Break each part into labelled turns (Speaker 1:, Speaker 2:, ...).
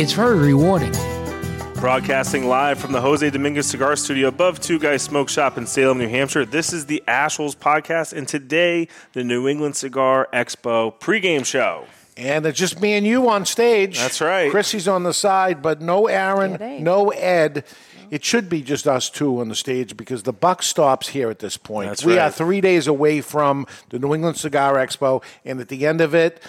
Speaker 1: It's very rewarding.
Speaker 2: Broadcasting live from the Jose Dominguez Cigar Studio above Two Guys Smoke Shop in Salem, New Hampshire. This is the Ashholes podcast, and today, the New England Cigar Expo pregame show.
Speaker 3: And it's just me and you on stage.
Speaker 2: That's right.
Speaker 3: Chrissy's on the side, but no Aaron, no Ed. It should be just us two on the stage because the buck stops here at this point.
Speaker 2: That's
Speaker 3: we
Speaker 2: right.
Speaker 3: are three days away from the New England Cigar Expo, and at the end of it,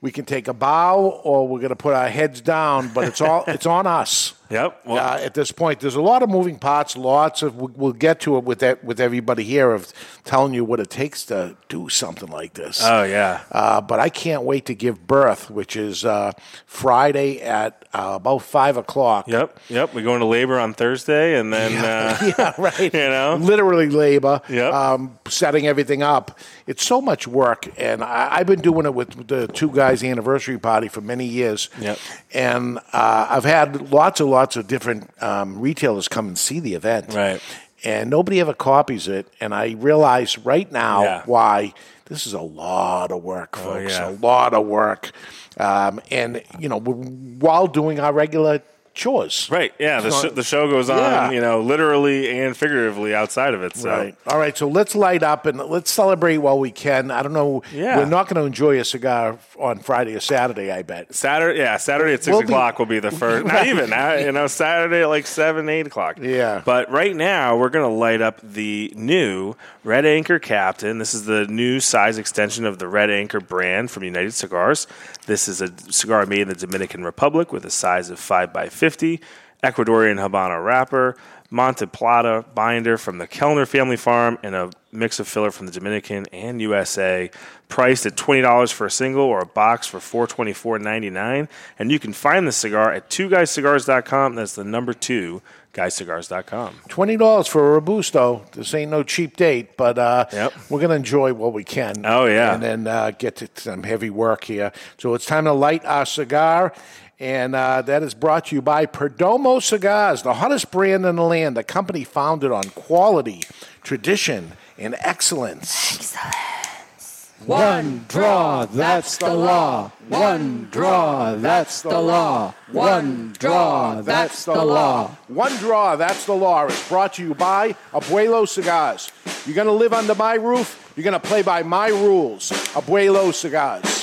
Speaker 3: we can take a bow or we're going to put our heads down. But it's all it's on us.
Speaker 2: Yep. Well,
Speaker 3: uh, at this point, there's a lot of moving parts. Lots of we'll, get to it with that with everybody here of telling you what it takes to do something like this.
Speaker 2: oh, yeah.
Speaker 3: Uh, but I can't wait to give birth, which is uh, Friday at uh, about five o'clock.
Speaker 2: Yep. Yep. We go into labor on Thursday, and then, uh,
Speaker 3: yeah, right.
Speaker 2: You know?
Speaker 3: literally labor.
Speaker 2: Yep.
Speaker 3: Um, setting everything up. It's so much work, and I, I've been doing it with the two guys' anniversary party for many years.
Speaker 2: Yep.
Speaker 3: And uh, I've had lots and lots of different um, retailers come and see the event.
Speaker 2: Right.
Speaker 3: And nobody ever copies it, and I realize right now
Speaker 2: Yeah.
Speaker 3: why this is a lot of work, folks.
Speaker 2: yeah.
Speaker 3: A lot of work. Um, and you know, while doing our regular chores.
Speaker 2: right. Yeah. The,
Speaker 3: So-
Speaker 2: sh- the show goes on,
Speaker 3: Yeah.
Speaker 2: you know, literally and figuratively outside of it. So.
Speaker 3: Right. All right. So let's light up and let's celebrate while we can. I don't know.
Speaker 2: Yeah.
Speaker 3: We're not going to enjoy a cigar on Friday or Saturday. I bet.
Speaker 2: Saturday, yeah, Saturday at 6
Speaker 3: We'll be-
Speaker 2: o'clock will be the first. Not even, you know, Saturday at like seven, eight o'clock.
Speaker 3: Yeah.
Speaker 2: But right now, we're going to light up the new Red Anchor Captain. This is the new size extension of the Red Anchor brand from United Cigars. This is a cigar made in the Dominican Republic with a size of five by fifty, Ecuadorian Habano wrapper. Monte Plata binder from the Kelner family farm and a mix of filler from the Dominican and USA, priced at twenty dollars for a single or a box for four twenty four ninety nine. And you can find the cigar at two guyscigars.com. That's the number two guyscigars.com.
Speaker 3: Twenty dollars for a robusto. This ain't no cheap date, but uh,
Speaker 2: Yep.
Speaker 3: we're going to enjoy what we can.
Speaker 2: Oh, yeah.
Speaker 3: and then uh, get to some heavy work here. So it's time to light our cigar. And uh, that is brought to you by Perdomo Cigars, the hottest brand in the land, the company founded on quality, tradition, and excellence.
Speaker 4: One draw, that's the law. One draw, that's the law. One draw, that's the law.
Speaker 3: One draw, that's the law. It's brought to you by Abuelo Cigars. You're going to live under my roof, you're going to play by my rules. Abuelo Cigars.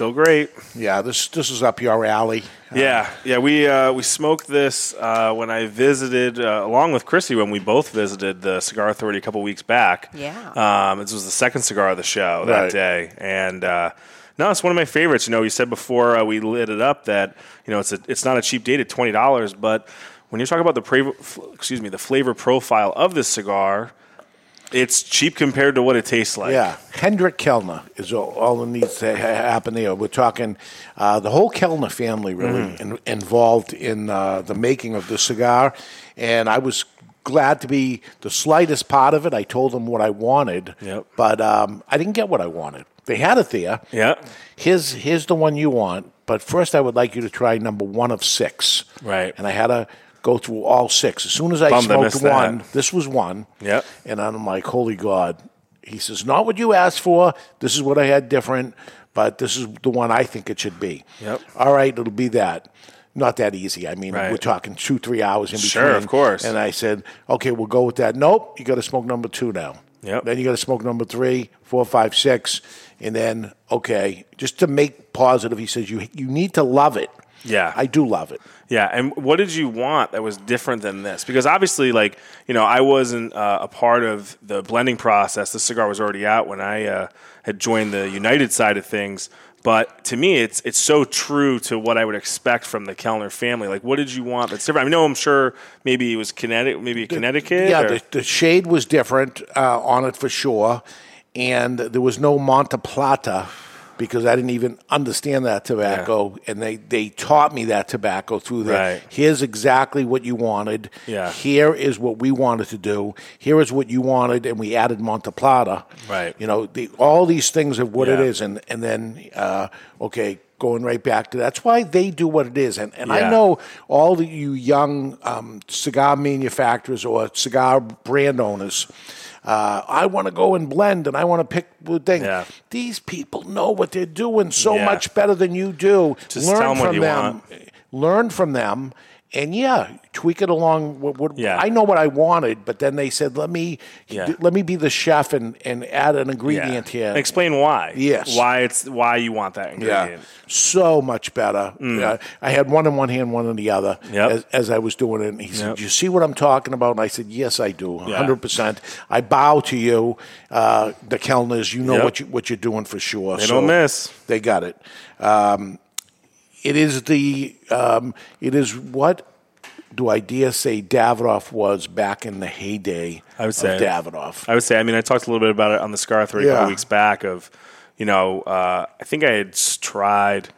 Speaker 2: Still great.
Speaker 3: Yeah, this this is up your alley.
Speaker 2: Yeah, yeah. We uh, we smoked this uh, when I visited, uh, along with Chrissy, when we both visited the Cigar Authority a couple weeks back.
Speaker 5: Yeah.
Speaker 2: Um, this was the second cigar of the show that
Speaker 3: Right.
Speaker 2: day, and uh, no, it's one of my favorites. You know, you said before uh, we lit it up that you know it's a, it's not a cheap date at twenty dollars, but when you talk about the pra- f- excuse me the flavor profile of this cigar, it's cheap compared to what it tastes like.
Speaker 3: Yeah, Hendrik Kelner is all, all that needs to ha- happen there. We're talking uh, the whole Kelner family really
Speaker 2: Mm-hmm.
Speaker 3: in, involved in uh, the making of the cigar, and I was glad to be the slightest part of it. I told them what I wanted,
Speaker 2: Yep.
Speaker 3: but um, I didn't get what I wanted. They had it there.
Speaker 2: Yeah.
Speaker 3: Here's here's the one you want, but first I would like you to try number one of six.
Speaker 2: Right.
Speaker 3: And I had to go through all six. As soon as I
Speaker 2: Bummed I
Speaker 3: smoked
Speaker 2: missed that.
Speaker 3: one, this was one.
Speaker 2: Yep.
Speaker 3: And I'm like, holy God. He says, not what you asked for. This is what I had different, but this is the one I think it should be.
Speaker 2: Yep.
Speaker 3: All right, it'll be that. Not that easy. I mean,
Speaker 2: Right.
Speaker 3: we're talking two, three hours in between.
Speaker 2: Sure, of course.
Speaker 3: And I said, okay, we'll go with that. Nope, you got to smoke number two now.
Speaker 2: Yep.
Speaker 3: Then you got to smoke number three, four, five, six, and then okay, just to make positive. He says you you need to love it.
Speaker 2: Yeah.
Speaker 3: I do love it.
Speaker 2: Yeah, and what did you want that was different than this? Because obviously, like you know, I wasn't uh, a part of the blending process. The cigar was already out when I uh, had joined the United side of things. But to me, it's it's so true to what I would expect from the Kelner family. Like, what did you want that's different? I know I'm sure maybe it was Connecticut, maybe Connecticut.
Speaker 3: Yeah, the, the shade was different uh, on it for sure, and there was no Monte Plata because I didn't even understand that tobacco, and they they taught me that tobacco through there.
Speaker 2: Right.
Speaker 3: Here's exactly what you wanted.
Speaker 2: Yeah.
Speaker 3: Here is what we wanted to do. Here is what you wanted, and we added Monte Plata.
Speaker 2: Right.
Speaker 3: You know, the, all these things of what it
Speaker 2: Yeah.
Speaker 3: is, and and then uh, okay, going right back to that's why they do what it is, and and I know all the you young um, cigar manufacturers or cigar brand owners. Uh, I want to go and blend, and I want to pick the thing.
Speaker 2: Yeah.
Speaker 3: These people know what they're doing so
Speaker 2: Yeah.
Speaker 3: much better than you do.
Speaker 2: Just
Speaker 3: Learn
Speaker 2: tell 'em what
Speaker 3: from them.
Speaker 2: want.
Speaker 3: Learn from them. And yeah, tweak it along. What, what,
Speaker 2: Yeah.
Speaker 3: I know what I wanted, but then they said, "Let me,
Speaker 2: Yeah.
Speaker 3: let me be the chef and, and add an
Speaker 2: Yeah.
Speaker 3: ingredient here."
Speaker 2: Explain why.
Speaker 3: Yes.
Speaker 2: Why it's why you want that ingredient.
Speaker 3: Yeah, so much better. Yeah, I had one in one hand, one in the other
Speaker 2: Mm. Yep.
Speaker 3: as, as I was doing it. And he said,
Speaker 2: Yep.
Speaker 3: "Do you see what I'm talking about?" And I said, "Yes, I do,
Speaker 2: Yeah.
Speaker 3: 100 percent. I bow to you, uh, the Kelners. You know
Speaker 2: Yep.
Speaker 3: what you what you're doing for sure.
Speaker 2: They don't miss.
Speaker 3: They got it. Um, it is the um, it is what do I dare say Davidoff was back in the heyday
Speaker 2: I would say
Speaker 3: of Davidoff.
Speaker 2: I would say. I mean, I talked a little bit about it on the Scar Three a
Speaker 3: Yeah.
Speaker 2: couple weeks back. Of you know, uh, I think I had tried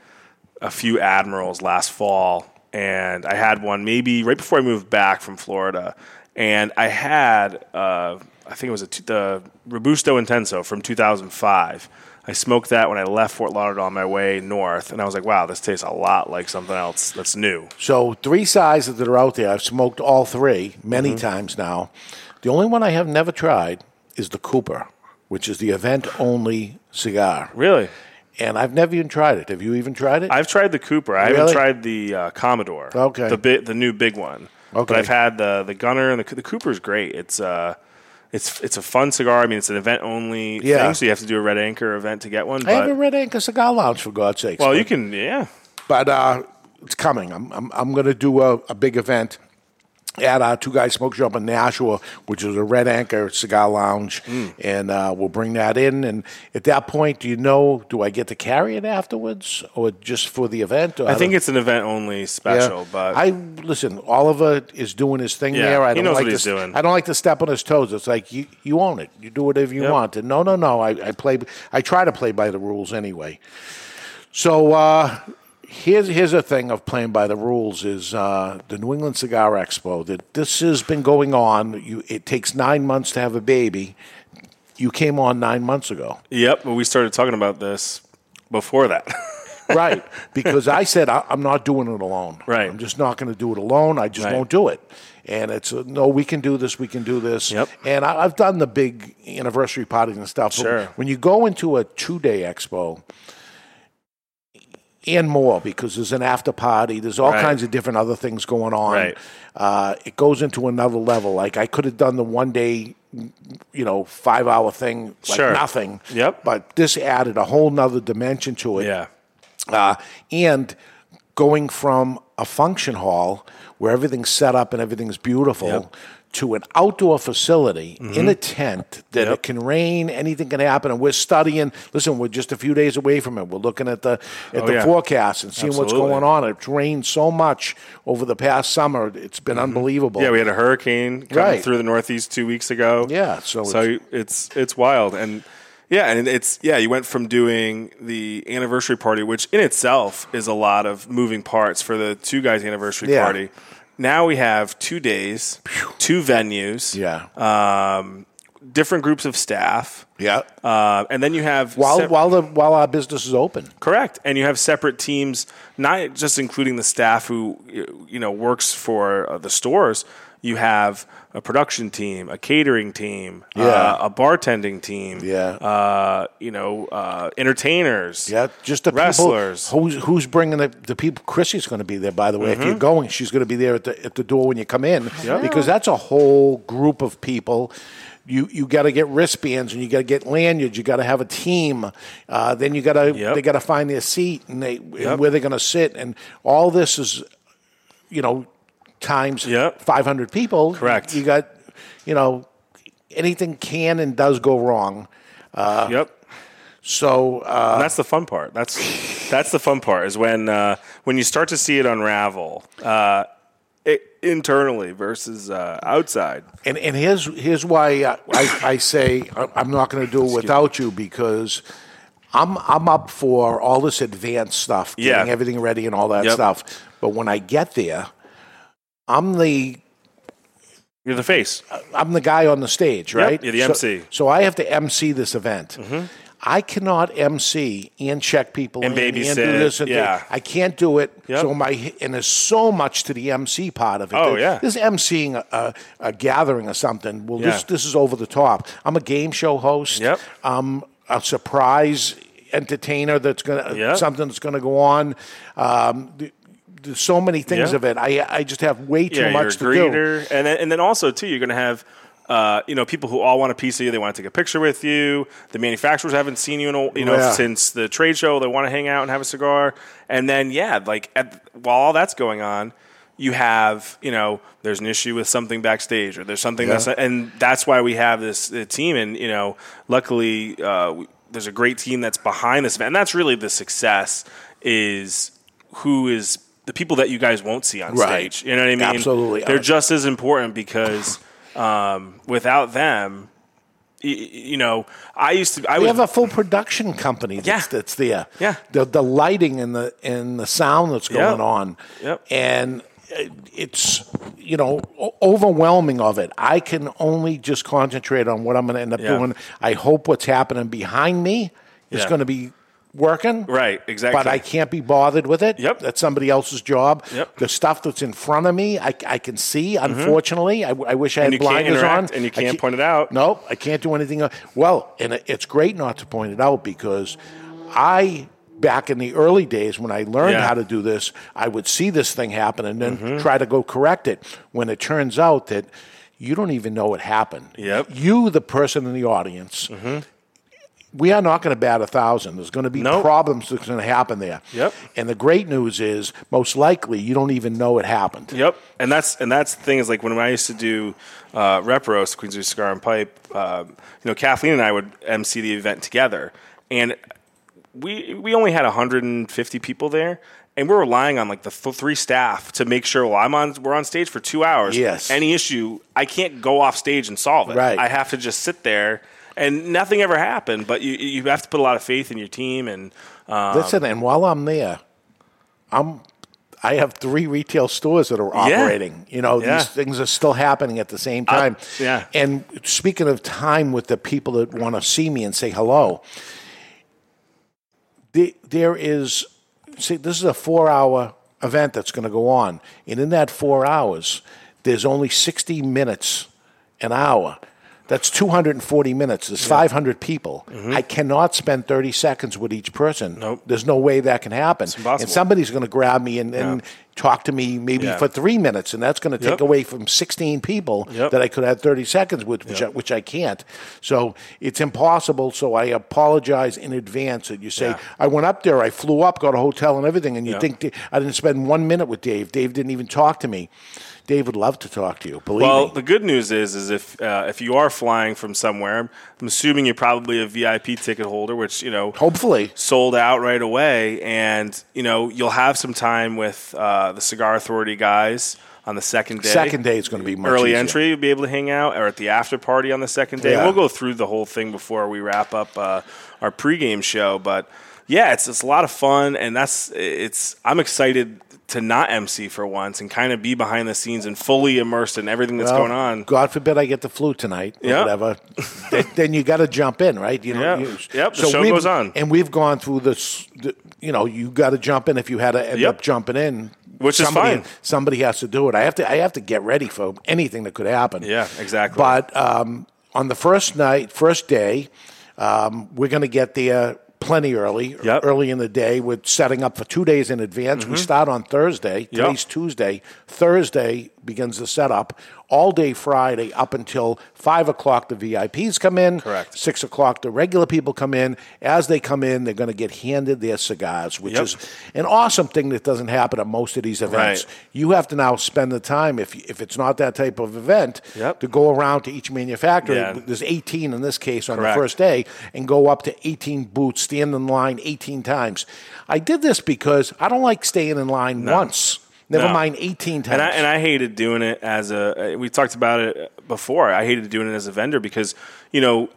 Speaker 2: a few admirals last fall, and I had one maybe right before I moved back from Florida, and I had uh, I think it was a t- the Robusto Intenso from 2005. I smoked that when I left Fort Lauderdale on my way north, and I was like, "Wow, this tastes a lot like something else that's new."
Speaker 3: So three sizes that are out there. I've smoked all three many
Speaker 2: Mm-hmm.
Speaker 3: times now. The only one I have never tried is the Cooper, which is the event only cigar.
Speaker 2: Really,
Speaker 3: And I've never even tried it. Have you even tried it?
Speaker 2: I've tried the Cooper. I haven't tried the uh, Commodore.
Speaker 3: Okay.
Speaker 2: The bi- the new big one.
Speaker 3: Okay.
Speaker 2: But I've had the the Gunner and the the Cooper's great. It's uh it's it's a fun cigar. I mean, it's an event only
Speaker 3: Yeah.
Speaker 2: thing, so you have to do a Red Anchor event to get one.
Speaker 3: I have a Red Anchor Cigar Lounge for God's sake.
Speaker 2: well,
Speaker 3: but,
Speaker 2: you can yeah.
Speaker 3: but uh, it's coming. I'm I'm, I'm going to do a, a big event at our Two Guys Smoke Shop in Nashua, which is a Red Anchor Cigar Lounge,
Speaker 2: Mm.
Speaker 3: and uh, we'll bring that in. And at that point, do you know? Do I get to carry it afterwards, or just for the event? Or
Speaker 2: I think it's an event only special, but
Speaker 3: I listen. Oliver is doing his thing
Speaker 2: Yeah,
Speaker 3: there. I
Speaker 2: he
Speaker 3: don't
Speaker 2: knows
Speaker 3: like
Speaker 2: what
Speaker 3: to,
Speaker 2: he's doing.
Speaker 3: I don't like to step on his toes. It's like you, you own it. You do whatever you
Speaker 2: Yep.
Speaker 3: want. And no, no, no. I, I play. I try to play by the rules anyway. So uh, here's here's the thing of playing by the rules is uh, the New England Cigar Expo. That this has been going on. You, it takes nine months to have a baby. You came on nine months ago.
Speaker 2: yep. But we started talking about this before that.
Speaker 3: right because i said I, i'm not doing it alone
Speaker 2: Right.
Speaker 3: i'm just not going to do it alone i just
Speaker 2: Right.
Speaker 3: won't do it and it's a, no we can do this we can do this
Speaker 2: Yep.
Speaker 3: and I, i've done the big anniversary parties and stuff but
Speaker 2: Sure.
Speaker 3: when you go into a two-day expo and more because there's an after party there's all
Speaker 2: Right.
Speaker 3: kinds of different other things going on
Speaker 2: Right.
Speaker 3: uh, it goes into another level like i could have done the one day you know five hour thing like
Speaker 2: Sure.
Speaker 3: nothing
Speaker 2: Yep.
Speaker 3: but this added a whole nother dimension to it
Speaker 2: yeah.
Speaker 3: uh, and going from a function hall where everything's set up and everything's beautiful
Speaker 2: Yep. Mm-hmm.
Speaker 3: to an outdoor facility in a tent that
Speaker 2: Yep.
Speaker 3: it can rain, anything can happen, and we're studying. Listen, we're just a few days away from it. We're looking at the at
Speaker 2: Oh,
Speaker 3: the
Speaker 2: yeah.
Speaker 3: forecast and seeing what's going on. It's rained so much over the past summer; it's been unbelievable.
Speaker 2: Mm-hmm. Yeah, we had a hurricane coming
Speaker 3: Right.
Speaker 2: through the Northeast two weeks ago.
Speaker 3: Yeah, so
Speaker 2: so it's it's wild, and yeah, and it's yeah. You went from doing the anniversary party, which in itself is a lot of moving parts for the two guys anniversary
Speaker 3: Yeah.
Speaker 2: party. Now we have two days, two venues,
Speaker 3: yeah,
Speaker 2: um, different groups of staff,
Speaker 3: yeah.
Speaker 2: uh, and then you have
Speaker 3: while
Speaker 2: sep-
Speaker 3: while the while our business is open.
Speaker 2: Correct, and you have separate teams, not just including the staff who you know works for uh, the stores. You have a production team, a catering team,
Speaker 3: Yeah.
Speaker 2: uh, a bartending team,
Speaker 3: Yeah.
Speaker 2: uh, you know, uh, entertainers,
Speaker 3: Yeah, just the
Speaker 2: wrestlers.
Speaker 3: People, who's who's bringing the, the people? Chrissy's going to be there, by the way. If you're going, she's going to be there at the at the door when you come in, yeah. because that's a whole group of people. You you got to get wristbands and you got to get lanyards. You got to have a team. Uh, then you got to
Speaker 2: Yep.
Speaker 3: they got to find their seat and they and
Speaker 2: Yep.
Speaker 3: where they're going to sit and all this is, you know, times
Speaker 2: Yep.
Speaker 3: 500 people.
Speaker 2: Correct.
Speaker 3: You got, you know, anything can and does go wrong.
Speaker 2: yep.
Speaker 3: So uh,
Speaker 2: that's the fun part. That's that's the fun part is when uh, when you start to see it unravel uh, it, internally versus uh, outside.
Speaker 3: And and here's here's why I, I, I say I'm not going to do it without you because I'm I'm up for all this advanced stuff, getting
Speaker 2: Yeah.
Speaker 3: everything ready and all that
Speaker 2: Yep.
Speaker 3: stuff. But when I get there, I'm the
Speaker 2: You're the face.
Speaker 3: I'm the guy on the stage,
Speaker 2: Yep,
Speaker 3: right?
Speaker 2: you're the
Speaker 3: So-
Speaker 2: MC.
Speaker 3: So, I have to MC this event. I cannot MC and check people
Speaker 2: And
Speaker 3: in and do
Speaker 2: babysit,
Speaker 3: this and
Speaker 2: yeah.
Speaker 3: that. I can't do it.
Speaker 2: Yep.
Speaker 3: So my and there's so much to the MC part of it.
Speaker 2: Oh,
Speaker 3: This-
Speaker 2: yeah.
Speaker 3: this MCing a, a, a gathering or something. Well, this
Speaker 2: Yeah.
Speaker 3: this is over the top. I'm a game show host.
Speaker 2: Yep.
Speaker 3: I'm a surprise entertainer. That's gonna
Speaker 2: Yep.
Speaker 3: something that's gonna go on. Um, there's so many things
Speaker 2: Yeah.
Speaker 3: of it. I I just have way too
Speaker 2: yeah,
Speaker 3: much to
Speaker 2: a
Speaker 3: do.
Speaker 2: greeter, and then, and then also too, you're going to have. Uh, you know, people who all want a piece of you. They want to take a picture with you. The manufacturers haven't seen you in a, you know
Speaker 3: Yeah.
Speaker 2: since the trade show. They want to hang out and have a cigar. And then yeah, like at, while all that's going on, you have you know there's an issue with something backstage or there's something
Speaker 3: Yeah.
Speaker 2: that's and that's why we have this uh, team. And you know, luckily uh, we, there's a great team that's behind this event. And that's really the success is who is the people that you guys won't see on
Speaker 3: Right.
Speaker 2: stage. You know what I mean?
Speaker 3: Absolutely.
Speaker 2: They're just as important because um, without them, you know, I used to. I
Speaker 3: We
Speaker 2: would
Speaker 3: have a full production company that's,
Speaker 2: Yeah.
Speaker 3: that's there.
Speaker 2: Yeah.
Speaker 3: The, the lighting and the and the sound that's going
Speaker 2: Yep.
Speaker 3: on.
Speaker 2: Yep.
Speaker 3: And it's, you know, overwhelming of it. I can only just concentrate on what I'm going to end up
Speaker 2: Yeah.
Speaker 3: doing. I hope what's happening behind me is
Speaker 2: Yeah.
Speaker 3: going to be working.
Speaker 2: right exactly.
Speaker 3: But I can't be bothered with it.
Speaker 2: Yep.
Speaker 3: That's somebody else's job.
Speaker 2: Yep.
Speaker 3: The stuff that's in front of me, I, I can see. Unfortunately, I, I wish I had
Speaker 2: Mm-hmm. Can't
Speaker 3: blinders
Speaker 2: interact,
Speaker 3: on.
Speaker 2: and you
Speaker 3: I
Speaker 2: can't point it out.
Speaker 3: No, I can't do anything. Well, and it's great not to point it out because I. Back in the early days when I learned
Speaker 2: Yeah. Mm-hmm.
Speaker 3: how to do this, I would see this thing happen and then try to go correct it. When it turns out that you don't even know what happened.
Speaker 2: Yep. Mm-hmm.
Speaker 3: You, the person in the audience, we are not going to bat a thousand. There's going to be
Speaker 2: Nope.
Speaker 3: problems that's going to happen there.
Speaker 2: Yep.
Speaker 3: And the great news is, most likely, you don't even know it happened.
Speaker 2: Yep, and that's and that's the thing is like when I used to do uh, rep roast, Queensway Cigar and Pipe. Um, you know, Kathleen and I would MC the event together, and we we only had 150 people there, and we're relying on like the th- three staff to make sure. Well, I'm on. We're on stage for two hours.
Speaker 3: Yes.
Speaker 2: Any issue, I can't go off stage and solve it.
Speaker 3: Right.
Speaker 2: I have to just sit there. And nothing ever happened, but you you have to put a lot of faith in your team, and um,
Speaker 3: Listen, and while I'm there, I'm. I have three retail stores that are operating. You know,
Speaker 2: Yeah.
Speaker 3: these things are still happening at the same time.
Speaker 2: yeah.
Speaker 3: And speaking of time with the people that want to see me and say hello, the, there is, see, this is a four hour event that's going to go on. And in that four hours, there's only 60 minutes an hour. That's 240 minutes. There's 500 people. I cannot spend 30 seconds with each person.
Speaker 2: Mm-hmm. Nope.
Speaker 3: There's no way that can happen.
Speaker 2: impossible.
Speaker 3: And somebody's going to grab me and, and talk to me maybe
Speaker 2: Yeah.
Speaker 3: for three minutes, and that's going to take
Speaker 2: Yep.
Speaker 3: away from 16 people
Speaker 2: Yep.
Speaker 3: that I could have 30 seconds with, which, I, which I can't. So it's impossible. So I apologize in advance that you say,
Speaker 2: Yeah.
Speaker 3: I went up there, I flew up, got a hotel and everything, and you
Speaker 2: Yeah.
Speaker 3: think I didn't spend one minute with Dave. Dave didn't even talk to me. Dave would love to talk to you. Believe
Speaker 2: Well,
Speaker 3: me.
Speaker 2: the good news is, is if uh, if you are flying from somewhere, I'm assuming you're probably a VIP ticket holder, which you know
Speaker 3: Hopefully.
Speaker 2: sold out right away, and you know you'll have some time with uh, the Cigar Authority guys on the second day.
Speaker 3: Second day is going to be much
Speaker 2: early
Speaker 3: easier.
Speaker 2: entry, you'll be able to hang out, or at the after party on the second day.
Speaker 3: Yeah.
Speaker 2: We'll go through the whole thing before we wrap up uh, our pregame show, but yeah, it's it's a lot of fun, and that's it's. I'm excited to not MC for once and kind of be behind the scenes and fully immersed in everything that's
Speaker 3: Well,
Speaker 2: going on.
Speaker 3: God forbid I get the flu tonight or
Speaker 2: Yeah.
Speaker 3: whatever. then, then you got to jump in, right? You know,
Speaker 2: Yeah.
Speaker 3: you-
Speaker 2: Yep, the show goes on.
Speaker 3: and we've gone through this. The, you know, you got to jump in if you had to end
Speaker 2: Yep.
Speaker 3: up jumping in.
Speaker 2: Which is
Speaker 3: somebody,
Speaker 2: fine.
Speaker 3: Somebody has to do it. I have to. I have to get ready for anything that could happen.
Speaker 2: Yeah, exactly.
Speaker 3: But um, on the first night, first day, um, we're going to get there plenty early,
Speaker 2: Yep. Mm-hmm.
Speaker 3: early in the day. We're setting up for two days in advance. We start on Thursday.
Speaker 2: Yep.
Speaker 3: Today's Tuesday. Thursday begins the setup. All day Friday up until five o'clock. The VIPs come in.
Speaker 2: Correct.
Speaker 3: Six o'clock. The regular people come in. As they come in, they're going to get handed their cigars, which
Speaker 2: Yep.
Speaker 3: is an awesome thing that doesn't happen at most of these events.
Speaker 2: Right.
Speaker 3: You have to now spend the time if if it's not that type of event
Speaker 2: Yep.
Speaker 3: to go around to each manufacturer.
Speaker 2: Yeah.
Speaker 3: There's 18 in this case on
Speaker 2: Correct.
Speaker 3: the first day, and go up to 18 booths, stand in line 18 times. I did this because I don't like staying in line once. Never
Speaker 2: No.
Speaker 3: mind 18 times.
Speaker 2: And I, and I hated doing it as a. We talked about it before. I hated doing it as a vendor because you know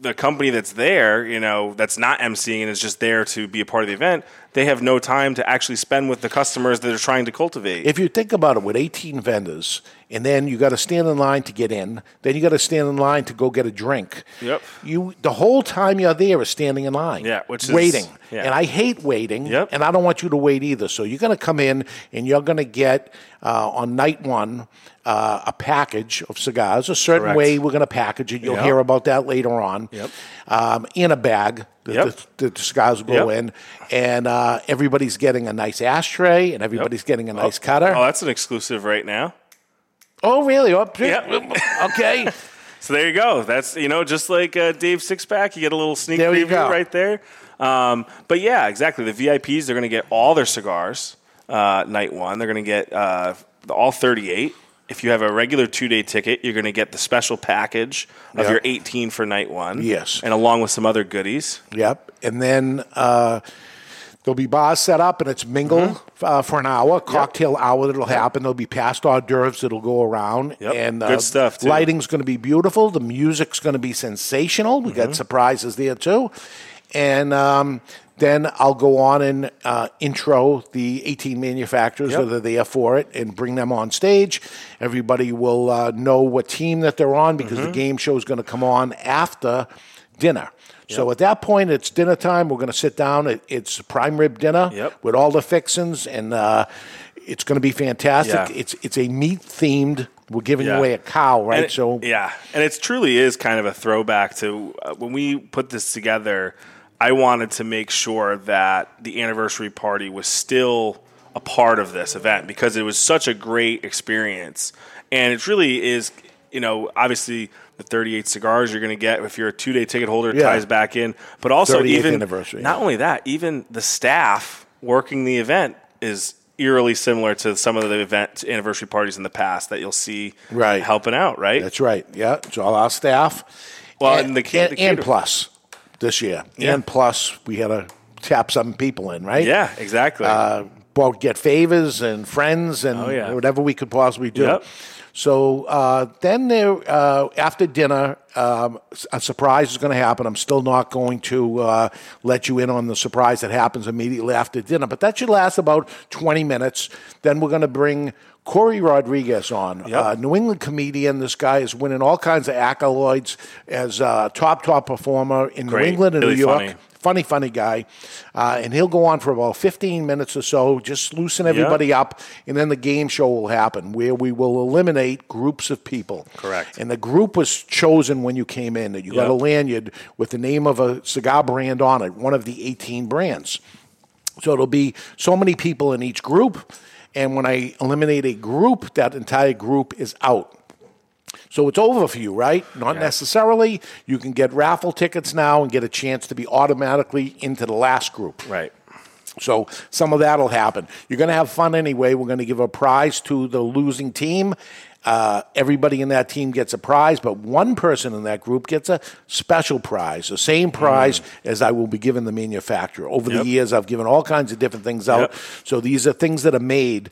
Speaker 2: the company that's there, you know, that's not emceeing and is just there to be a part of the event, they have no time to actually spend with the customers that they're trying to cultivate.
Speaker 3: If you think about it, with 18 vendors, and then you got to stand in line to get in, then you got to stand in line to go get a drink.
Speaker 2: Yep.
Speaker 3: You the whole time you're there is standing in line.
Speaker 2: Yeah, which is-
Speaker 3: waiting.
Speaker 2: yeah.
Speaker 3: And I hate waiting.
Speaker 2: Yep.
Speaker 3: And I don't want you to wait either. So you're going to come in and you're going to get uh, on night one uh, a package of cigars, a certain
Speaker 2: Correct.
Speaker 3: way we're going to package it. You'll
Speaker 2: Yep.
Speaker 3: hear about that later on.
Speaker 2: Yep.
Speaker 3: Um, in a bag. that
Speaker 2: Yep.
Speaker 3: The, the cigars will go in, and uh, everybody's getting a nice ashtray, and everybody's getting a nice cutter.
Speaker 2: Oh, that's an exclusive right now.
Speaker 3: Oh, really? Oh, okay.
Speaker 2: So there you go. That's you know just like uh, Dave Sixpack, you get a little sneak
Speaker 3: There
Speaker 2: preview right there. Um, but yeah, exactly. The VIPs they're going to get all their cigars uh, night one. They're going to get uh, all thirty eight. If you have a regular two day ticket, you're going to get the special package of
Speaker 3: Yep.
Speaker 2: your 18 for night one.
Speaker 3: Yes.
Speaker 2: and along with some other goodies.
Speaker 3: Yep. And then uh, there'll be bars set up, and it's mingle
Speaker 2: Mm-hmm.
Speaker 3: uh, for an hour, cocktail hour that'll happen. There'll be past hors d'oeuvres that'll go around.
Speaker 2: Yep.
Speaker 3: And uh,
Speaker 2: Good stuff, too.
Speaker 3: Lighting's going to be beautiful. The music's going to be sensational. We
Speaker 2: Mm-hmm.
Speaker 3: got surprises there, too. And um, then I'll go on and uh, intro the 18 manufacturers
Speaker 2: Yep.
Speaker 3: that are there for it and bring them on stage. Everybody will uh, know what team that they're on because
Speaker 2: Mm-hmm.
Speaker 3: the game show is going to come on after dinner. So at that point, it's dinner time. We're going to sit down. It, it's prime rib dinner
Speaker 2: Yep.
Speaker 3: with all the fixins, and uh, it's going to be fantastic.
Speaker 2: Yeah.
Speaker 3: It's it's a meat themed. We're giving
Speaker 2: Yeah.
Speaker 3: away a cow, right?
Speaker 2: It-
Speaker 3: so
Speaker 2: yeah, and it truly is kind of a throwback to uh, when we put this together. I wanted to make sure that the anniversary party was still a part of this event because it was such a great experience, and it really is. You know, obviously the 38 cigars you're going to get if you're a two day ticket holder
Speaker 3: Yeah.
Speaker 2: ties back in, but also
Speaker 3: 38th
Speaker 2: even
Speaker 3: anniversary,
Speaker 2: not
Speaker 3: yeah.
Speaker 2: only that, even the staff working the event is eerily similar to some of the event anniversary parties in the past that you'll see
Speaker 3: Right.
Speaker 2: helping out, right?
Speaker 3: that's right. Yeah, it's all our staff.
Speaker 2: Well,
Speaker 3: and,
Speaker 2: and the
Speaker 3: and, and plus this year,
Speaker 2: Yeah.
Speaker 3: and plus we had to tap some people in, right?
Speaker 2: Yeah, exactly.
Speaker 3: uh, both get favors and friends and
Speaker 2: Oh, yeah.
Speaker 3: whatever we could possibly do.
Speaker 2: Yep.
Speaker 3: So uh, then there, uh, after dinner, um, a surprise is going to happen. I'm still not going to uh, let you in on the surprise that happens immediately after dinner, but that should last about 20 minutes. Then we're going to bring Corey Rodriguez on,
Speaker 2: Yep.
Speaker 3: uh, New England comedian. This guy is winning all kinds of accolades as a top, top performer in New England and
Speaker 2: Really
Speaker 3: New York
Speaker 2: funny.
Speaker 3: Funny, funny guy. Uh, and he'll go on for about 15 minutes or so, just loosen everybody up, and then the game show will happen where we will eliminate groups of people.
Speaker 2: Correct.
Speaker 3: And the group was chosen when you came in. That you got a lanyard with the name of a cigar brand on it, one of the 18 brands. So it'll be so many people in each group. And when I eliminate a group, that entire group is out. So it's over for you, right? Not necessarily. You can get raffle tickets now and get a chance to be automatically into the last group.
Speaker 2: right.
Speaker 3: So some of that will happen. You're going to have fun anyway. We're going to give a prize to the losing team. Uh, everybody in that team gets a prize, but one person in that group gets a special prize, the same prize as I will be giving the manufacturer. Over
Speaker 2: Mm. Yep.
Speaker 3: the years, I've given all kinds of different things out.
Speaker 2: Yep.
Speaker 3: So these are things that are made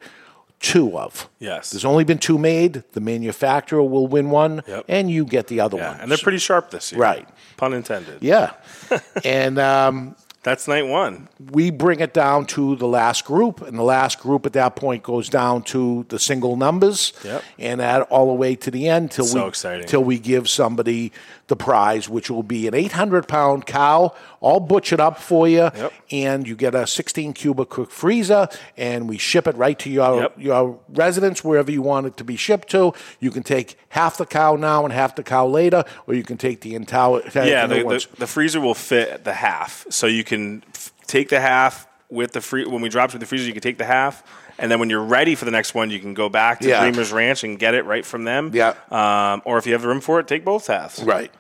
Speaker 3: two of.
Speaker 2: Yes.
Speaker 3: There's only been two made. The manufacturer will win one,
Speaker 2: Yep.
Speaker 3: and you get the other
Speaker 2: Yeah,
Speaker 3: one.
Speaker 2: and they're pretty sharp this year.
Speaker 3: Right.
Speaker 2: Pun intended.
Speaker 3: Yeah. and um,
Speaker 2: That's night one.
Speaker 3: we bring it down to the last group, and the last group at that point goes down to the single numbers,
Speaker 2: Yep.
Speaker 3: and that all the way to the end till
Speaker 2: So
Speaker 3: we
Speaker 2: exciting.
Speaker 3: till we give somebody the prize, which will be an 800 pound cow, all butchered up for you,
Speaker 2: Yep.
Speaker 3: and you get a 16 cubic cook freezer, and we ship it right to your
Speaker 2: Yep.
Speaker 3: your residence wherever you want it to be shipped to. You can take half the cow now and half the cow later, or you can take the entire.
Speaker 2: Yeah, the, the, the freezer will fit the half, so you can f- take the half with the free. When we drop to the freezer, you can take the half, and then when you're ready for the next one, you can go back to
Speaker 3: Yeah.
Speaker 2: Dreamers Ranch and get it right from them.
Speaker 3: Yeah.
Speaker 2: Um, or if you have room for it, take both halves.
Speaker 3: Right.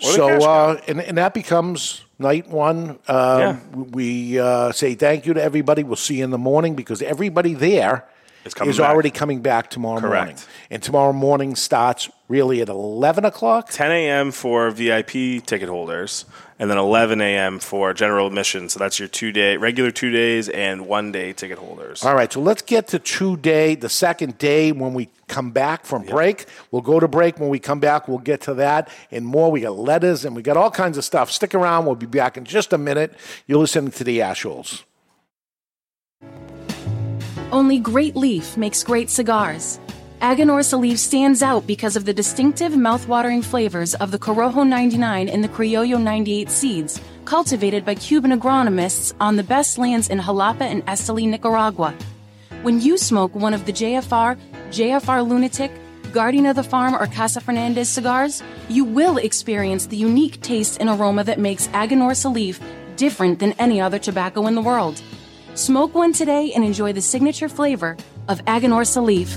Speaker 3: So, uh, and, and that becomes night one. Um,
Speaker 2: Yeah.
Speaker 3: We uh, say thank you to everybody. We'll see you in the morning because everybody there
Speaker 2: Is coming
Speaker 3: is
Speaker 2: back.
Speaker 3: already coming back tomorrow
Speaker 2: Correct.
Speaker 3: morning. And tomorrow morning starts really at 11 o'clock.
Speaker 2: 10 a.m. for VIP ticket holders, and then 11 a.m. for general admission. So that's your two day, regular two days, and one day ticket holders.
Speaker 3: All right, so let's get to two day, the second day when we come back from break. We'll go to break. When we come back, we'll get to that and more. We got letters and we got all kinds of stuff. Stick around. We'll be back in just a minute. You're listening to the Ashholes.
Speaker 5: Only Great Leaf makes great cigars. Aganorsa Leaf stands out because of the distinctive mouth-watering flavors of the Corojo 99 and the Criollo 98 seeds, cultivated by Cuban agronomists on the best lands in Jalapa and Esteli, Nicaragua. When you smoke one of the JFR, JFR Lunatic, Guardian of the Farm, or Casa Fernandez cigars, you will experience the unique taste and aroma that makes Aganorsa Leaf different than any other tobacco in the world. Smoke one today and enjoy the signature flavor of Aganorsa Leaf.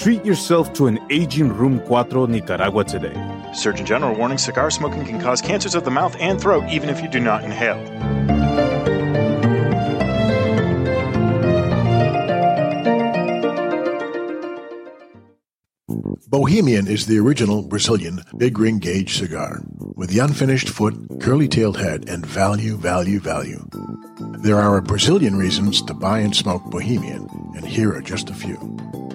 Speaker 6: Treat yourself to an aging Room 4 Nicaragua today.
Speaker 7: Surgeon General warning cigar smoking can cause cancers of the mouth and throat even if you do not inhale.
Speaker 8: Bohemian is the original Brazilian big ring gauge cigar with the unfinished foot, curly tailed head, and value, value, value. There are a Brazilian reasons to buy and smoke Bohemian, and here are just a few.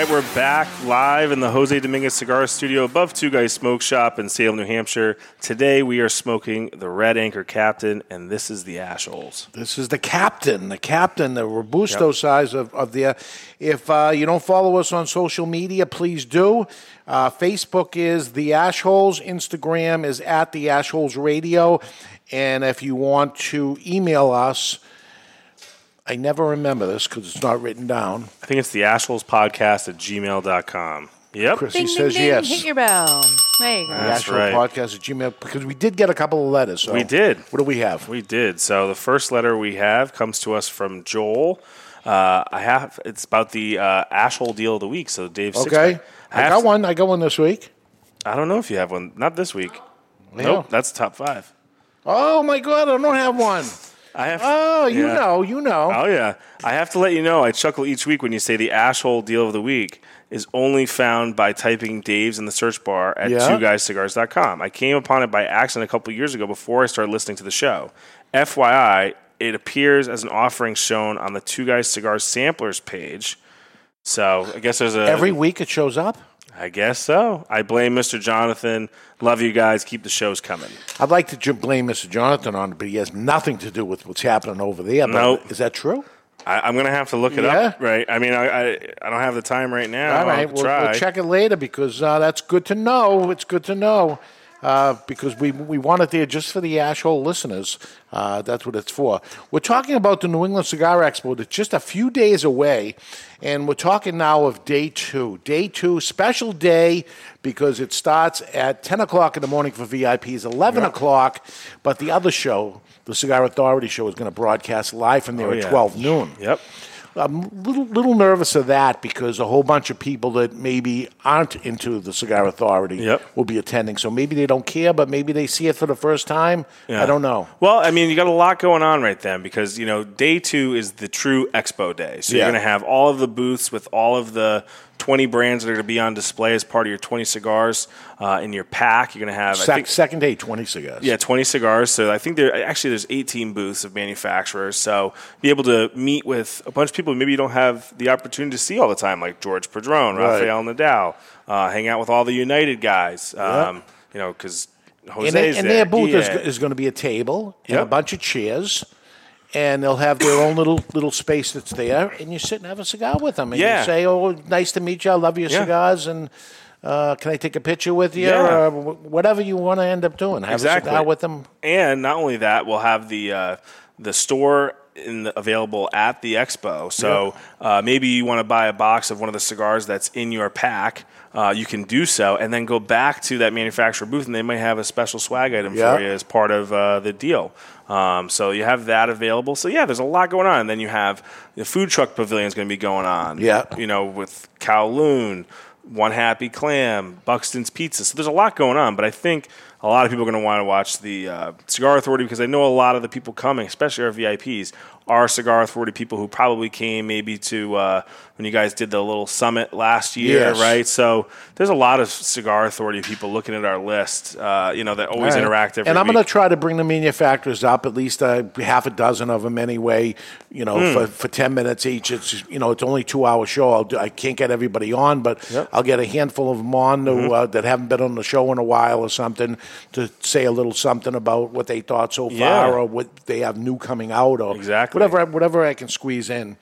Speaker 2: Right, we're back live in the Jose Dominguez Cigar Studio above Two Guys Smoke Shop in Salem, New Hampshire. Today we are smoking the Red Anchor Captain, and this is the Ashholes.
Speaker 3: This is the captain, the captain, the robusto yep. size of, of the. if uh, you don't follow us on social media, please do. Uh, Facebook is the Ashholes. Instagram is at the Ashholes Radio. And if you want to email us, I never remember this because it's not written down.
Speaker 2: I think it's the Ashholes Podcast at gmail.com. Yep.
Speaker 3: Chrissy
Speaker 9: Ding, ding,
Speaker 3: says
Speaker 9: ding.
Speaker 3: yes.
Speaker 9: Hit your bell. There you go.
Speaker 3: The
Speaker 2: That's
Speaker 3: actual
Speaker 2: right.
Speaker 3: podcast at Gmail because we did get a couple of letters. So
Speaker 2: We did.
Speaker 3: What do we have?
Speaker 2: We did. So the first letter we have comes to us from Joel. Uh, I have. It's about the uh, Ashhole deal of the week. So Dave.
Speaker 3: Okay,
Speaker 2: Sixpack.
Speaker 3: I got
Speaker 2: to-
Speaker 3: one. I got one this week.
Speaker 2: I don't know if you have one. Not this week.
Speaker 3: Yeah.
Speaker 2: Nope. That's top five.
Speaker 3: Oh my god, I don't have one.
Speaker 2: I have.
Speaker 3: Oh, you
Speaker 2: Yeah.
Speaker 3: know, you know.
Speaker 2: Oh yeah, I have to let you know. I chuckle each week when you say the asshole deal of the week is only found by typing Dave's in the search bar at
Speaker 3: Yeah.
Speaker 2: twoguyscigars.com. I came upon it by accident a couple years ago before I started listening to the show. FYI, it appears as an offering shown on the Two Guys Cigars samplers page. So I guess there's a
Speaker 3: Every week it shows up.
Speaker 2: I guess so. I blame Mr. Jonathan. Love you guys. Keep the shows coming.
Speaker 3: I'd like to j- blame Mr. Jonathan on it, but he has nothing to do with what's happening over there. But
Speaker 2: Nope.
Speaker 3: Is that true?
Speaker 2: I, I'm going to have to look it
Speaker 3: Yeah?
Speaker 2: up. Right. I mean, I, I I don't have the time right now.
Speaker 3: All right, we'll,
Speaker 2: try.
Speaker 3: we'll check it later because uh, that's good to know. It's good to know uh, because we we want it there just for the Ashhole listeners. Uh, that's what it's for. We're talking about the New England Cigar Expo. that's just a few days away, and we're talking now of day two. Day two, special day because it starts at ten o'clock in the morning for VIPs, eleven o'clock. But the other show, the Cigar Authority show, is going to broadcast live from there
Speaker 2: Oh,
Speaker 3: at
Speaker 2: yeah.
Speaker 3: twelve noon.
Speaker 2: Yep.
Speaker 3: I'm a little, little nervous of that because a whole bunch of people that maybe aren't into the Cigar Authority
Speaker 2: Yep.
Speaker 3: will be attending. So maybe they don't care, but maybe they see it for the first time.
Speaker 2: Yeah.
Speaker 3: I don't know.
Speaker 2: Well, I mean, you got a lot going on right then because you know day two is the true expo day. So
Speaker 3: Yeah.
Speaker 2: you're going to have all of the booths with all of the 20 brands that are going to be on display as part of your 20 cigars uh, in your pack. You're going to have I think,
Speaker 3: second day, 20 cigars.
Speaker 2: yeah, 20 cigars. So I think there actually there's 18 booths of manufacturers. So be able to meet with a bunch of people maybe you don't have the opportunity to see all the time, like George Padron,
Speaker 3: Right.
Speaker 2: Rafael Nodal, uh, hang out with all the United guys. Um, You know, because Jose's
Speaker 3: And, they, and their booth is, is going to be a table and a bunch of chairs. And they'll have their own little little space that's there, and you sit and have a cigar with them, and
Speaker 2: Yeah.
Speaker 3: you say, "Oh, nice to meet you. I love your
Speaker 2: Yeah.
Speaker 3: cigars, and uh, can I take a picture with you,
Speaker 2: Yeah.
Speaker 3: or wh- whatever you want to end up doing? Have a cigar with them.
Speaker 2: And not only that, we'll have the uh, the store the, available at the expo. So uh, maybe you want to buy a box of one of the cigars that's in your pack. Uh, you can do so, and then go back to that manufacturer booth, and they might have a special swag item
Speaker 3: Yeah.
Speaker 2: for you as part of uh, the deal. Um, so you have that available. So yeah, there's a lot going on. And then you have the food truck pavilion is going to be going on.
Speaker 3: Yeah.
Speaker 2: you know, with Kowloon, One Happy Clam, Buxton's Pizza. So there's a lot going on, but I think a lot of people are going to want to watch the uh, Cigar Authority because I know a lot of the people coming, especially our VIPs, are Cigar Authority people who probably came maybe to uh, when you guys did the little summit last year,
Speaker 3: Yes.
Speaker 2: right? So there's a lot of Cigar Authority people looking at our list, uh, you know, that always
Speaker 3: right.
Speaker 2: interact
Speaker 3: And I'm going to try to bring the manufacturers up, at least uh, half a dozen of them anyway. You know,
Speaker 2: Hmm.
Speaker 3: for, for ten minutes each. It's you know, it's only two hour show. I'll do, I can't get everybody on, but I'll get a handful of them on
Speaker 2: Mm-hmm.
Speaker 3: uh, that haven't been on the show in a while or something to say a little something about what they thought so far
Speaker 2: Yeah.
Speaker 3: or what they have new coming out or
Speaker 2: Exactly.
Speaker 3: whatever whatever I can squeeze in.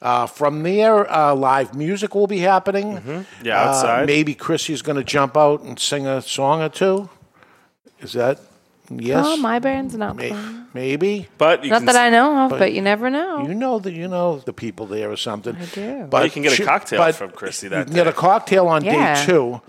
Speaker 3: Uh, from there, uh, live music will be happening.
Speaker 2: Mm-hmm. Yeah,
Speaker 3: Uh,
Speaker 2: outside.
Speaker 3: maybe Chrissy's going to jump out and sing a song or two. Is that yes?
Speaker 9: Oh, my band's not
Speaker 3: May-
Speaker 9: playing.
Speaker 3: maybe.
Speaker 2: but you
Speaker 9: Not
Speaker 2: can
Speaker 9: that I know of,
Speaker 3: but-
Speaker 9: but, you never know.
Speaker 3: You know that you know the people there or something. I
Speaker 9: do.
Speaker 2: Well, you can get a
Speaker 3: she-
Speaker 2: cocktail
Speaker 3: but
Speaker 2: from Chrissy
Speaker 3: You
Speaker 2: that
Speaker 3: can get
Speaker 2: day.
Speaker 3: a cocktail on
Speaker 9: Yeah.
Speaker 3: day two.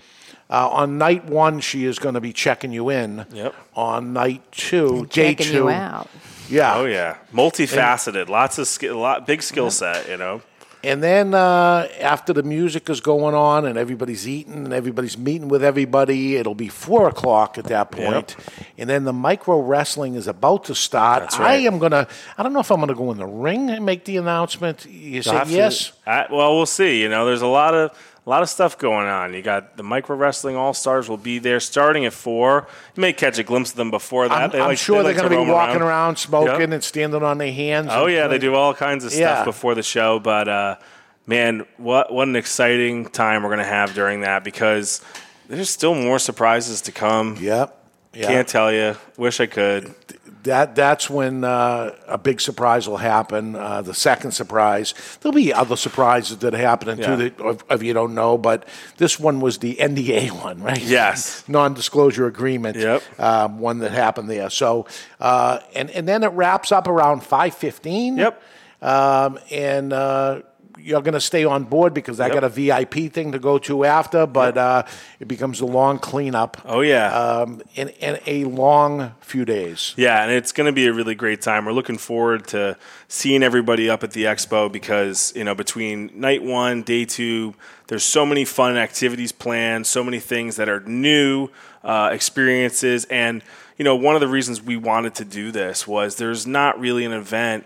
Speaker 3: Uh, on night one, she is going to be checking you in.
Speaker 2: Yep.
Speaker 3: On night two, day
Speaker 9: Checking
Speaker 3: two,
Speaker 9: you out.
Speaker 3: yeah.
Speaker 2: Oh yeah, multifaceted, lots of skill, lot big skill set. You know,
Speaker 3: And then uh, after the music is going on and everybody's eating and everybody's meeting with everybody, it'll be four o'clock at that point. And then the micro wrestling is about to start.
Speaker 2: That's
Speaker 3: I am gonna. I don't know if I'm gonna go in the ring and make the announcement. You say
Speaker 2: Have to-
Speaker 3: yes.
Speaker 2: Uh, well, we'll see. You know, there's a lot of a lot of stuff going on. You got the micro wrestling all stars will be there starting at four. You may catch a glimpse of them before that.
Speaker 3: I'm,
Speaker 2: They
Speaker 3: I'm
Speaker 2: like-
Speaker 3: sure
Speaker 2: they
Speaker 3: they're
Speaker 2: like
Speaker 3: going to be walking around, smoking
Speaker 2: Yep.
Speaker 3: and standing on their hands.
Speaker 2: Oh yeah, they do all kinds of stuff
Speaker 3: Yeah.
Speaker 2: before the show. But uh, man, what what an exciting time we're gonna have during that because there's still more surprises to come.
Speaker 3: Yep. Yeah.
Speaker 2: Can't tell you. Wish I could.
Speaker 3: That that's when uh, a big surprise will happen. Uh, the second surprise, there'll be other surprises that happen
Speaker 2: Yeah.
Speaker 3: too that of, of you don't know, but this one was the NDA one, right?
Speaker 2: Yes.
Speaker 3: non-disclosure agreement.
Speaker 2: Yep.
Speaker 3: um, one that happened there. So, uh, and and then it wraps up around five fifteen.
Speaker 2: Yep.
Speaker 3: Um, and uh, you're going to stay on board because I
Speaker 2: Yep.
Speaker 3: got a VIP thing to go to after, but uh, it becomes a long cleanup.
Speaker 2: Oh yeah.
Speaker 3: Um, in, in a long few days.
Speaker 2: Yeah, and it's going to be a really great time. We're looking forward to seeing everybody up at the expo because, you know, between night one, day two, there's so many fun activities planned, so many things that are new uh, experiences. And, you know, one of the reasons we wanted to do this was there's not really an event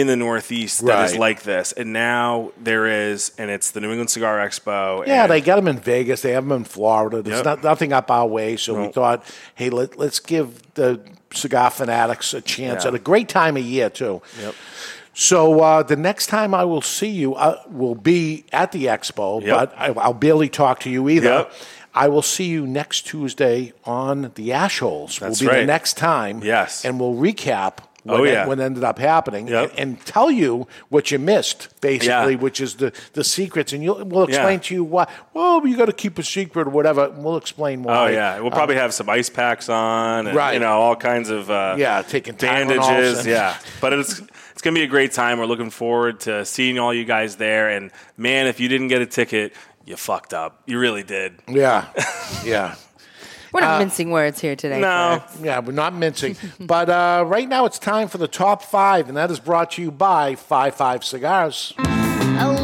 Speaker 2: in the Northeast that is
Speaker 3: Right.
Speaker 2: like this. And now there is, and it's the New England Cigar Expo.
Speaker 3: Yeah,
Speaker 2: and
Speaker 3: they got them in Vegas. They have them in Florida. There's
Speaker 2: Yep.
Speaker 3: not, nothing up our way, so we thought, hey, let, let's give the cigar fanatics a chance
Speaker 2: Yeah.
Speaker 3: at a great time of year too.
Speaker 2: Yep.
Speaker 3: So uh, the next time I will see you uh, will be at the expo,
Speaker 2: Yep.
Speaker 3: but I, I'll barely talk to you either.
Speaker 2: Yep.
Speaker 3: I will see you next Tuesday on the Ash Holes.
Speaker 2: That's
Speaker 3: will be the
Speaker 2: right.
Speaker 3: next time.
Speaker 2: Yes.
Speaker 3: and we'll recap. What,
Speaker 2: Oh, yeah.
Speaker 3: what ended up happening,
Speaker 2: Yep.
Speaker 3: and, and tell you what you missed, basically,
Speaker 2: Yeah.
Speaker 3: which is the, the secrets, and you'll, we'll
Speaker 2: Yeah.
Speaker 3: explain to you why. Well, you got to keep a secret or whatever. and We'll explain why.
Speaker 2: Oh yeah, we'll
Speaker 3: Um,
Speaker 2: probably have some ice packs on, and,
Speaker 3: Right.
Speaker 2: You know, all kinds of uh,
Speaker 3: Yeah, taking
Speaker 2: bandages.
Speaker 3: And-
Speaker 2: Yeah, but it's it's gonna be a great time. We're looking forward to seeing all you guys there. And man, if you didn't get a ticket, you fucked up. You really did.
Speaker 3: yeah, yeah.
Speaker 9: We're not
Speaker 3: Uh,
Speaker 9: mincing words here today.
Speaker 2: No.
Speaker 9: folks.
Speaker 3: Yeah, we're not mincing. but uh, right now it's time for the top five, and that is brought to you by Five Five Cigars.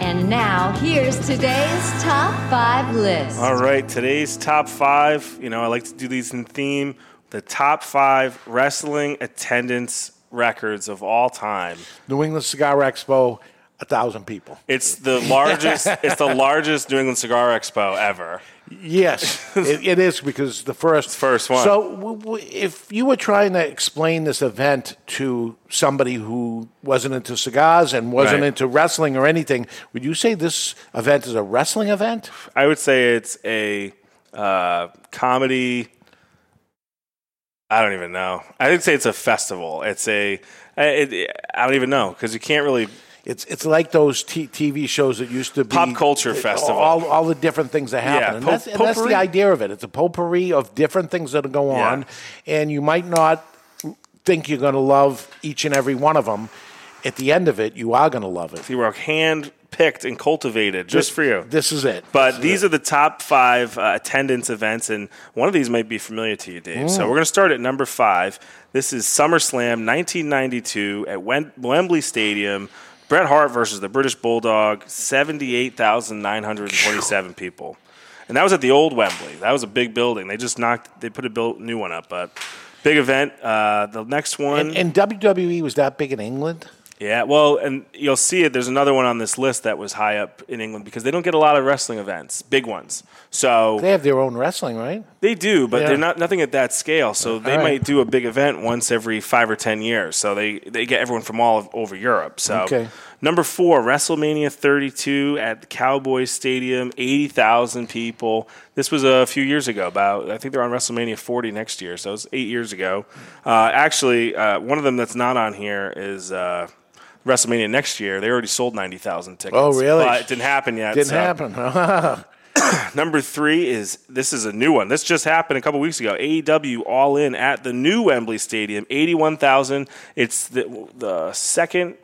Speaker 10: And now, here's today's top five list.
Speaker 2: All right, today's top five. You know, I like to do these in theme. The top five wrestling attendance records of all time.
Speaker 3: New England Cigar Expo, a thousand people.
Speaker 2: It's the largest. it's the largest New England Cigar Expo ever.
Speaker 3: Yes, it, it is because the first
Speaker 2: First one.
Speaker 3: So, w- w- if you were trying to explain this event to somebody who wasn't into cigars and wasn't
Speaker 2: Right.
Speaker 3: into wrestling or anything, would you say this event is a wrestling event?
Speaker 2: I would say it's a uh, comedy. I don't even know. I would say it's a festival. It's a. It, it- I don't even know because you can't really.
Speaker 3: It's it's like those t- TV shows that used to be
Speaker 2: Pop culture festival.
Speaker 3: All, all the different things that happen.
Speaker 2: Yeah,
Speaker 3: and
Speaker 2: po-
Speaker 3: that's, and that's the idea of it. It's a potpourri of different things that go
Speaker 2: Yeah.
Speaker 3: on, and you might not think you're going to love each and every one of them. At the end of it, you are going to love it.
Speaker 2: They were hand picked and cultivated just for you.
Speaker 3: This is it.
Speaker 2: But these are the top five uh, attendance events, and one of these might be familiar to you, Dave. So
Speaker 3: Mm.
Speaker 2: we're going to start at number five. This is SummerSlam 1992 at Wembley Stadium. Bret Hart versus the British Bulldog, 78,927 people. And that was at the old Wembley. That was a big building. They just knocked, they put a built, new one up, but big event. Uh, the next one.
Speaker 3: And, and WWE was that big in England?
Speaker 2: Yeah, well, and you'll see it. There's another one on this list that was high up in England because they don't get a lot of wrestling events, big ones. So
Speaker 3: They have their own wrestling, right?
Speaker 2: they do, but
Speaker 3: Yeah.
Speaker 2: they're not nothing at that scale. So they
Speaker 3: right.
Speaker 2: might do a big event once every five or ten years. So they they get everyone from all of, over Europe. So
Speaker 3: Okay.
Speaker 2: number four, WrestleMania 32 at the Cowboys Stadium, 80,000 people. This was a few years ago. About I think they're on WrestleMania 40 next year. So it was eight years ago. Uh, actually, uh, one of them that's not on here is. Uh, WrestleMania next year, they already sold ninety thousand tickets.
Speaker 3: Oh, really?
Speaker 2: But it didn't happen yet.
Speaker 3: Didn't
Speaker 2: so-
Speaker 3: happen.
Speaker 2: Number three is this is a new one. This just happened a couple weeks ago. AEW All In at the new Wembley Stadium, eighty-one thousand. It's the the second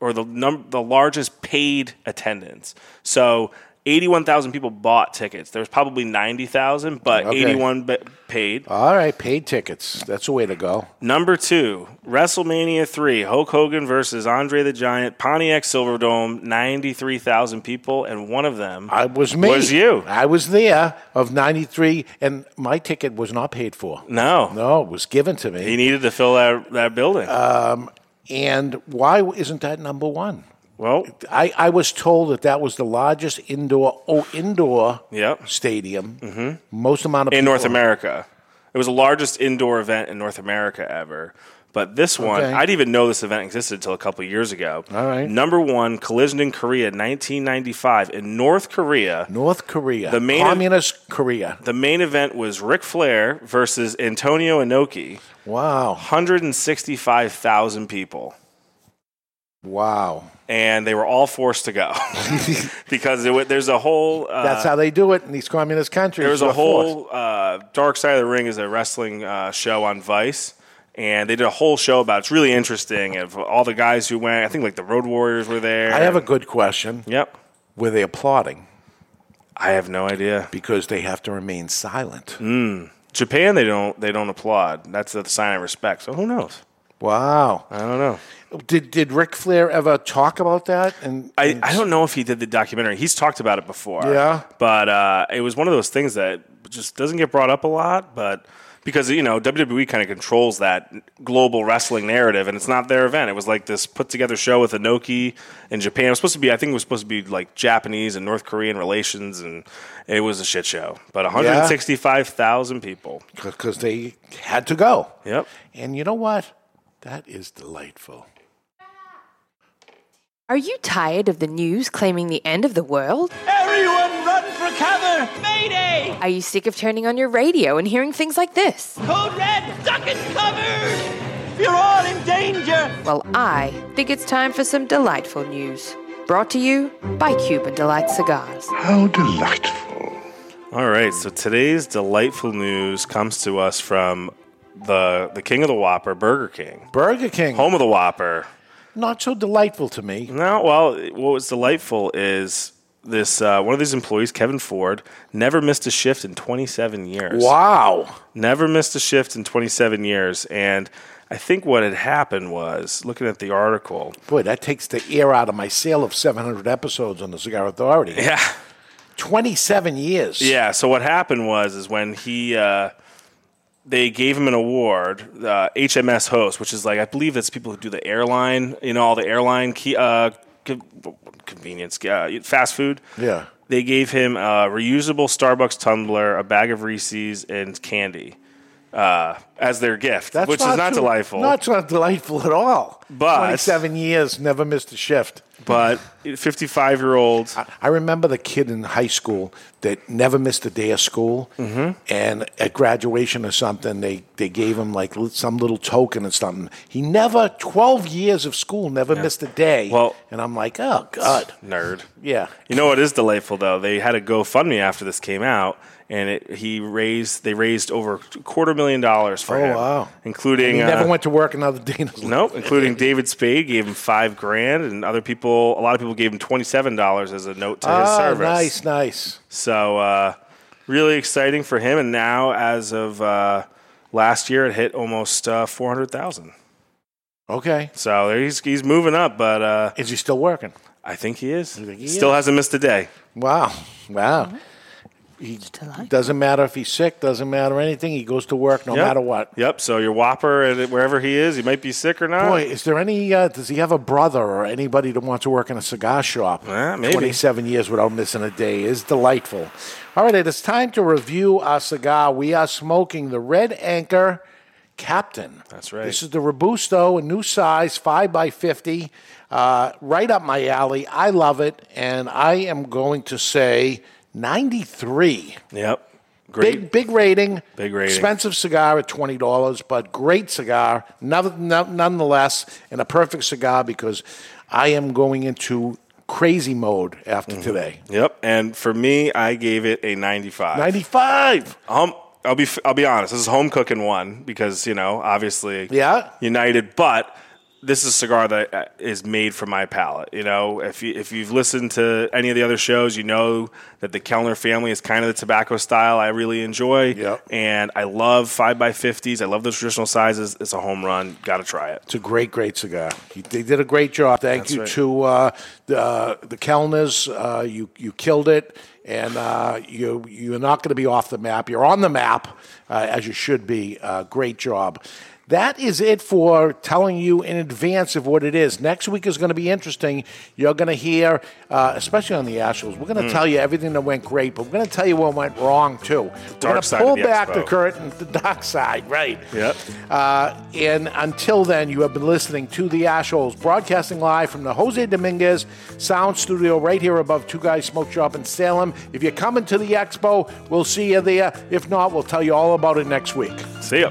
Speaker 2: or the num- the largest paid attendance. So eighty-one thousand people bought tickets. There's probably ninety thousand, but
Speaker 3: Okay.
Speaker 2: eighty-one ba- paid.
Speaker 3: All right, paid tickets. That's the way to go.
Speaker 2: Number two, WrestleMania 3, Hulk Hogan versus Andre the Giant, Pontiac Silverdome, 93,000 people, and one of them
Speaker 3: I was me.
Speaker 2: Was you.
Speaker 3: I was there of 93, and my ticket was not paid for.
Speaker 2: No.
Speaker 3: No, it was given to me.
Speaker 2: He needed to fill that, that building.
Speaker 3: Um, and why isn't that number one?
Speaker 2: Well,
Speaker 3: I, I was told that that was the largest indoor oh indoor
Speaker 2: Yep.
Speaker 3: stadium. Mm-hmm. Most amount of
Speaker 2: in
Speaker 3: people.
Speaker 2: North America. It was the largest indoor event in North America ever. But this one,
Speaker 3: Okay.
Speaker 2: I didn't even know this event existed until a couple years ago.
Speaker 3: All right.
Speaker 2: Number one, collision in Korea, 1995. In North Korea,
Speaker 3: North Korea,
Speaker 2: The main-
Speaker 3: communist Korea.
Speaker 2: the main event was Ric Flair versus Antonio Inoki.
Speaker 3: Wow.
Speaker 2: 165,000 people.
Speaker 3: Wow.
Speaker 2: And they were all forced to go because it, there's a whole. Uh,
Speaker 3: That's how they do it in these communist countries.
Speaker 2: There's a whole uh, Dark Side of the Ring is a wrestling uh, show on Vice, and they did a whole show about. it. It's really interesting. Of all the guys who went, I think like the Road Warriors were there.
Speaker 3: I have a good question.
Speaker 2: Yep.
Speaker 3: Were they applauding?
Speaker 2: I have no idea
Speaker 3: because they have to remain silent.
Speaker 2: Mm. Japan, they don't they don't applaud. That's a sign of respect. So who knows?
Speaker 3: Wow.
Speaker 2: I don't know.
Speaker 3: Did did Ric Flair ever talk about that? And,
Speaker 2: I,
Speaker 3: and-
Speaker 2: I don't know if he did the documentary. He's talked about it before.
Speaker 3: Yeah.
Speaker 2: But uh, it was one of those things that just doesn't get brought up a lot. But because, you know, WWE kind of controls that global wrestling narrative, and it's not their event. It was like this put together show with Inoki in Japan. It was supposed to be, I think it was supposed to be like Japanese and North Korean relations, and it was a shit show. But 165,000 people.
Speaker 3: because they had to go.
Speaker 2: Yep.
Speaker 3: And you know what? That is delightful.
Speaker 9: Are you tired of the news claiming the end of the world?
Speaker 11: Everyone run for cover! Mayday!
Speaker 9: Are you sick of turning on your radio and hearing things like this?
Speaker 11: Code Red, duck and cover! You're all in danger!
Speaker 9: Well, I think it's time for some delightful news. Brought to you by Cuban Delight Cigars.
Speaker 8: How delightful.
Speaker 2: All right, so today's delightful news comes to us from the the king of the Whopper, Burger King.
Speaker 3: Burger King.
Speaker 2: Home of the Whopper.
Speaker 3: Not so delightful to me.
Speaker 2: No, well, what was delightful is this uh, one of these employees, Kevin Ford, never missed a shift in 27 years.
Speaker 3: Wow.
Speaker 2: Never missed a shift in 27 years. And I think what had happened was, looking at the article,
Speaker 3: Boy, that takes the air out of my sale of 700 episodes on the Cigar Authority.
Speaker 2: Yeah.
Speaker 3: 27 years.
Speaker 2: Yeah. So what happened was is when he uh, they gave him an award, uh, HMS host, which is like I believe that's people who do the airline, you know, all the airline key, uh, co- convenience, uh, fast food.
Speaker 3: Yeah.
Speaker 2: They gave him a reusable Starbucks tumbler, a bag of Reese's, and candy uh, as their gift,
Speaker 3: That's
Speaker 2: which is not
Speaker 3: too-
Speaker 2: delightful.
Speaker 3: Not not delightful at all.
Speaker 2: But-
Speaker 3: 27 years, never missed a shift.
Speaker 2: but 55 year old.
Speaker 3: I remember the kid in high school that never missed a day of school,
Speaker 2: Mm-hmm.
Speaker 3: and at graduation or something, they, they gave him like some little token or something. He never, 12 years of school, never missed a day.
Speaker 2: Well-
Speaker 3: and I'm like, oh, God.
Speaker 2: Nerd.
Speaker 3: Yeah.
Speaker 2: You know what is delightful though? They had a GoFundMe after this came out, and it, he raised they raised over quarter million dollars for
Speaker 3: Oh,
Speaker 2: him,
Speaker 3: wow.
Speaker 2: including
Speaker 3: he
Speaker 2: uh,
Speaker 3: never went to work another day in his life.
Speaker 2: Nope, including David Spade gave him five grand, and other people, a lot of people gave him twenty seven dollars as a note to his
Speaker 3: Ah,
Speaker 2: service.
Speaker 3: nice, nice.
Speaker 2: So uh, really exciting for him, and now as of uh, last year, it hit almost uh, four hundred thousand.
Speaker 3: Okay.
Speaker 2: So he's he's moving up, but uh,
Speaker 3: Is he still working?
Speaker 2: I think he is.
Speaker 3: he
Speaker 2: Still
Speaker 3: is?
Speaker 2: hasn't missed a day.
Speaker 3: Wow. Wow. He doesn't matter if he's sick, doesn't matter anything. He goes to work no
Speaker 2: Yep.
Speaker 3: matter what.
Speaker 2: Yep. So your Whopper, and wherever he is, he might be sick or not.
Speaker 3: Boy, is there any? Uh, does he have a brother or anybody that wants to work in a cigar shop?
Speaker 2: Eh, maybe.
Speaker 3: Twenty-seven years without missing a day is delightful. All right, it is time to review our cigar. We are smoking the Red Anchor Captain.
Speaker 2: That's right.
Speaker 3: This is the Robusto, a new size, five by fifty, uh, right up my alley. I love it, and I am going to say ninety-three.
Speaker 2: Yep. Great.
Speaker 3: Big big rating.
Speaker 2: Big rating.
Speaker 3: Expensive cigar at twenty dollars, but great cigar, none- none- nonetheless, and a perfect cigar because I am going into crazy mode after
Speaker 2: Mm-hmm.
Speaker 3: today.
Speaker 2: Yep. And for me, I gave it a ninety-five.
Speaker 3: Ninety-five.
Speaker 2: Um, I'll be I'll be honest. This is home cooking one because you know obviously
Speaker 3: Yeah.
Speaker 2: United, but this is a cigar that uh, made for my palate. You know, if you if you've listened to any of the other shows, you know that the Kelner family is kind of the tobacco style I really enjoy.
Speaker 3: Yep.
Speaker 2: And I love five by fifties. I love those traditional sizes. It's a home run. Got to try it.
Speaker 3: It's a great, great cigar. He- They did a great job. Thank
Speaker 2: That's
Speaker 3: you
Speaker 2: right.
Speaker 3: to uh, the uh, the Kelners. Uh, you you killed it, and uh, you you're not going to be off the map. You're on the map uh, as you should be. Uh, great job. That is it for telling you in advance of what it is. Next week is going to be interesting. You're going to hear, uh, especially on the Ash Holes, we're going to
Speaker 2: Mm.
Speaker 3: tell you everything that went great, but we're going to tell you what went wrong too. we're going to pull
Speaker 2: the
Speaker 3: back
Speaker 2: expo.
Speaker 3: the curtain, the dark side, right?
Speaker 2: Yep.
Speaker 3: Uh, and until then, you have been listening to the Ashholes, broadcasting live from the Jose Dominguez Sound Studio right here above Two Guys Smoke Shop in Salem. If you're coming to the expo, we'll see you there. If not, we'll tell you all about it next week.
Speaker 2: See ya.